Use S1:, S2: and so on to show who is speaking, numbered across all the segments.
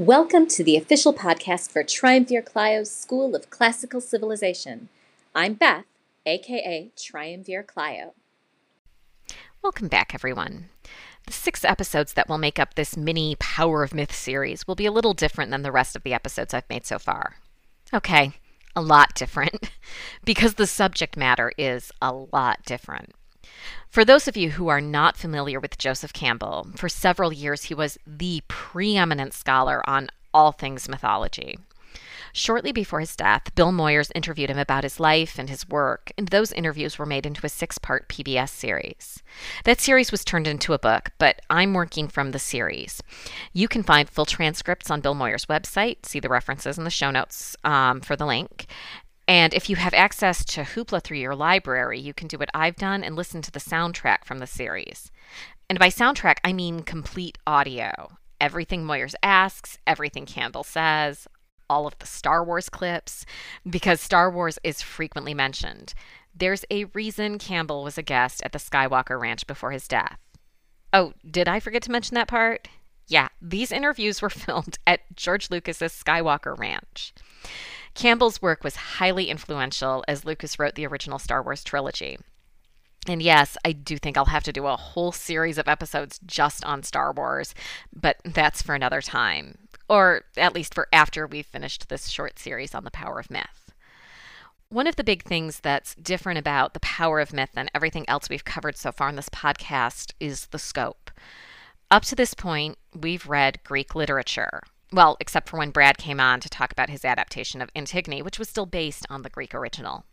S1: Welcome to the official podcast for Triumvir Clio's School of Classical Civilization. I'm Beth, aka Triumvir Clio.
S2: Welcome back, everyone. The six episodes that will make up this mini Power of Myth series will be a little different than the rest of the episodes I've made so far. Okay, a lot different, because the subject matter is a lot different. For those of you who are not familiar with Joseph Campbell, for several years he was the preeminent scholar on all things mythology. Shortly before his death, Bill Moyers interviewed him about his life and his work, and those interviews were made into a six part PBS series. That series was turned into a book, but I'm working from the series. You can find full transcripts on Bill Moyers' website, see the references in the show notes um, for the link. And if you have access to Hoopla through your library, you can do what I've done and listen to the soundtrack from the series. And by soundtrack, I mean complete audio. Everything Moyers asks, everything Campbell says, all of the Star Wars clips because Star Wars is frequently mentioned. There's a reason Campbell was a guest at the Skywalker Ranch before his death. Oh, did I forget to mention that part? Yeah, these interviews were filmed at George Lucas's Skywalker Ranch. Campbell's work was highly influential as Lucas wrote the original Star Wars trilogy. And yes, I do think I'll have to do a whole series of episodes just on Star Wars, but that's for another time or at least for after we've finished this short series on the power of myth. One of the big things that's different about the power of myth than everything else we've covered so far in this podcast is the scope. Up to this point, we've read Greek literature. Well, except for when Brad came on to talk about his adaptation of Antigone, which was still based on the Greek original.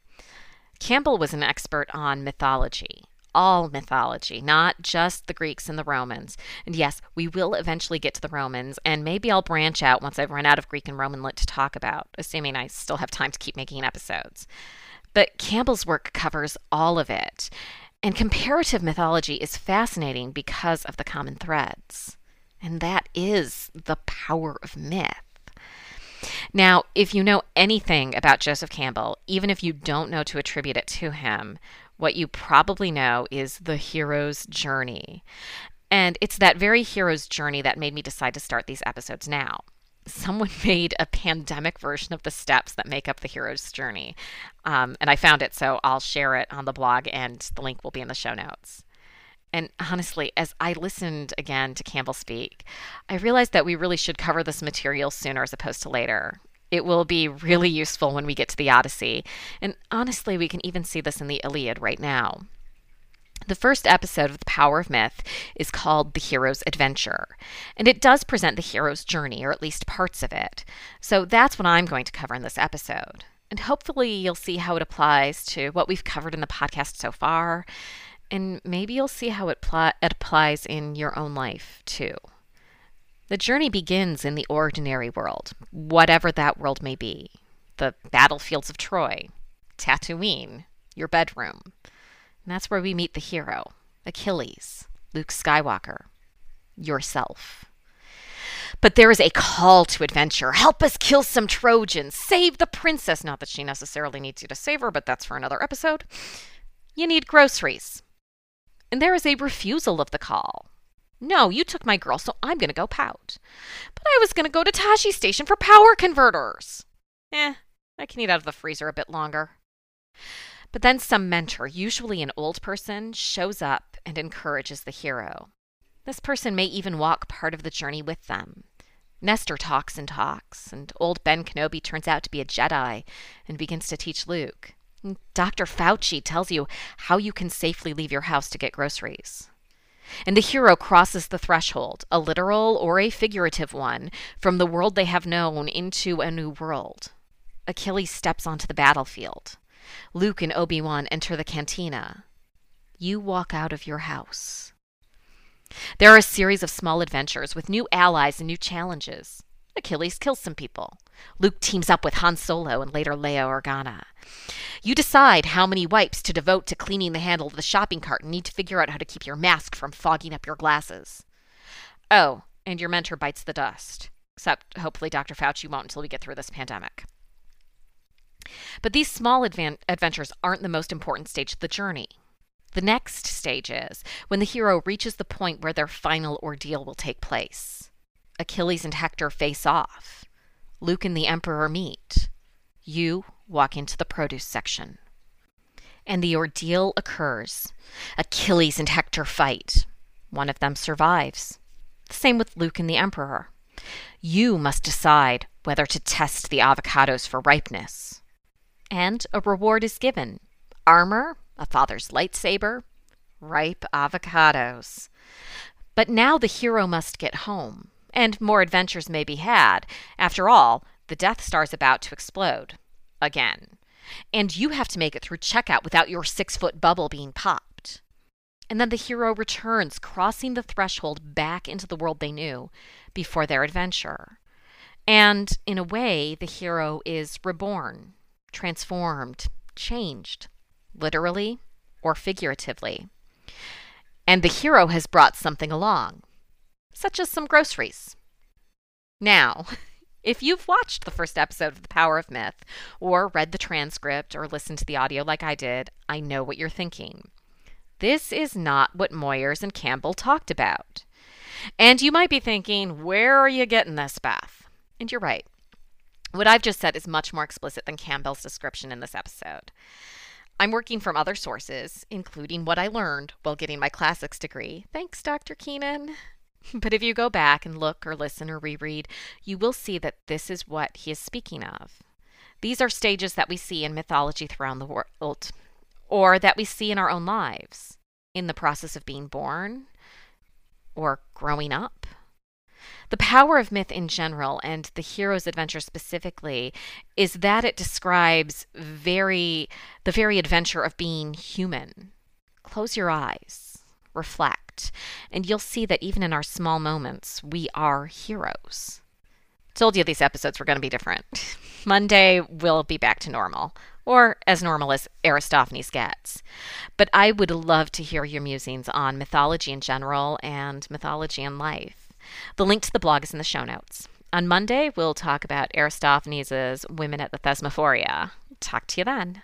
S2: Campbell was an expert on mythology, all mythology, not just the Greeks and the Romans. And yes, we will eventually get to the Romans, and maybe I'll branch out once I've run out of Greek and Roman lit to talk about, assuming I still have time to keep making episodes. But Campbell's work covers all of it. And comparative mythology is fascinating because of the common threads. And that is the power of myth. Now, if you know anything about Joseph Campbell, even if you don't know to attribute it to him, what you probably know is the hero's journey. And it's that very hero's journey that made me decide to start these episodes now. Someone made a pandemic version of the steps that make up the hero's journey. Um, and I found it, so I'll share it on the blog, and the link will be in the show notes. And honestly, as I listened again to Campbell speak, I realized that we really should cover this material sooner as opposed to later. It will be really useful when we get to the Odyssey. And honestly, we can even see this in the Iliad right now. The first episode of The Power of Myth is called The Hero's Adventure, and it does present the hero's journey, or at least parts of it. So that's what I'm going to cover in this episode. And hopefully, you'll see how it applies to what we've covered in the podcast so far, and maybe you'll see how it, pl- it applies in your own life too. The journey begins in the ordinary world, whatever that world may be the battlefields of Troy, Tatooine, your bedroom. And that's where we meet the hero, Achilles, Luke Skywalker, yourself. But there is a call to adventure. Help us kill some Trojans. Save the princess. Not that she necessarily needs you to save her, but that's for another episode. You need groceries. And there is a refusal of the call. No, you took my girl, so I'm going to go pout. But I was going to go to Tosche Station for power converters. Eh, I can eat out of the freezer a bit longer. But then some mentor, usually an old person, shows up and encourages the hero. This person may even walk part of the journey with them. Nestor talks and talks, and old Ben Kenobi turns out to be a Jedi and begins to teach Luke. Dr. Fauci tells you how you can safely leave your house to get groceries. And the hero crosses the threshold, a literal or a figurative one, from the world they have known into a new world. Achilles steps onto the battlefield. Luke and Obi Wan enter the cantina. You walk out of your house. There are a series of small adventures with new allies and new challenges. Achilles kills some people. Luke teams up with Han Solo and later Leia Organa. You decide how many wipes to devote to cleaning the handle of the shopping cart and need to figure out how to keep your mask from fogging up your glasses. Oh, and your mentor bites the dust. Except, hopefully, Dr. Fauci won't until we get through this pandemic. But these small advan- adventures aren't the most important stage of the journey. The next stage is when the hero reaches the point where their final ordeal will take place. Achilles and Hector face off. Luke and the Emperor meet. You walk into the produce section. And the ordeal occurs. Achilles and Hector fight. One of them survives. The same with Luke and the Emperor. You must decide whether to test the avocados for ripeness. And a reward is given armor, a father's lightsaber, ripe avocados. But now the hero must get home, and more adventures may be had. After all, the Death Star's about to explode. Again. And you have to make it through checkout without your six foot bubble being popped. And then the hero returns, crossing the threshold back into the world they knew before their adventure. And in a way, the hero is reborn, transformed, changed, literally or figuratively. And the hero has brought something along, such as some groceries. Now, if you've watched the first episode of The Power of Myth, or read the transcript, or listened to the audio like I did, I know what you're thinking. This is not what Moyers and Campbell talked about. And you might be thinking, where are you getting this, Beth? And you're right. What I've just said is much more explicit than Campbell's description in this episode. I'm working from other sources, including what I learned while getting my classics degree. Thanks, Dr. Keenan. But if you go back and look or listen or reread, you will see that this is what he is speaking of. These are stages that we see in mythology throughout the world, or that we see in our own lives, in the process of being born or growing up. The power of myth in general and the hero's adventure specifically is that it describes very the very adventure of being human. Close your eyes, reflect, and you'll see that even in our small moments, we are heroes. Told you these episodes were going to be different. Monday will be back to normal, or as normal as Aristophanes gets. But I would love to hear your musings on mythology in general and mythology in life. The link to the blog is in the show notes. On Monday, we'll talk about Aristophanes' Women at the Thesmophoria. Talk to you then.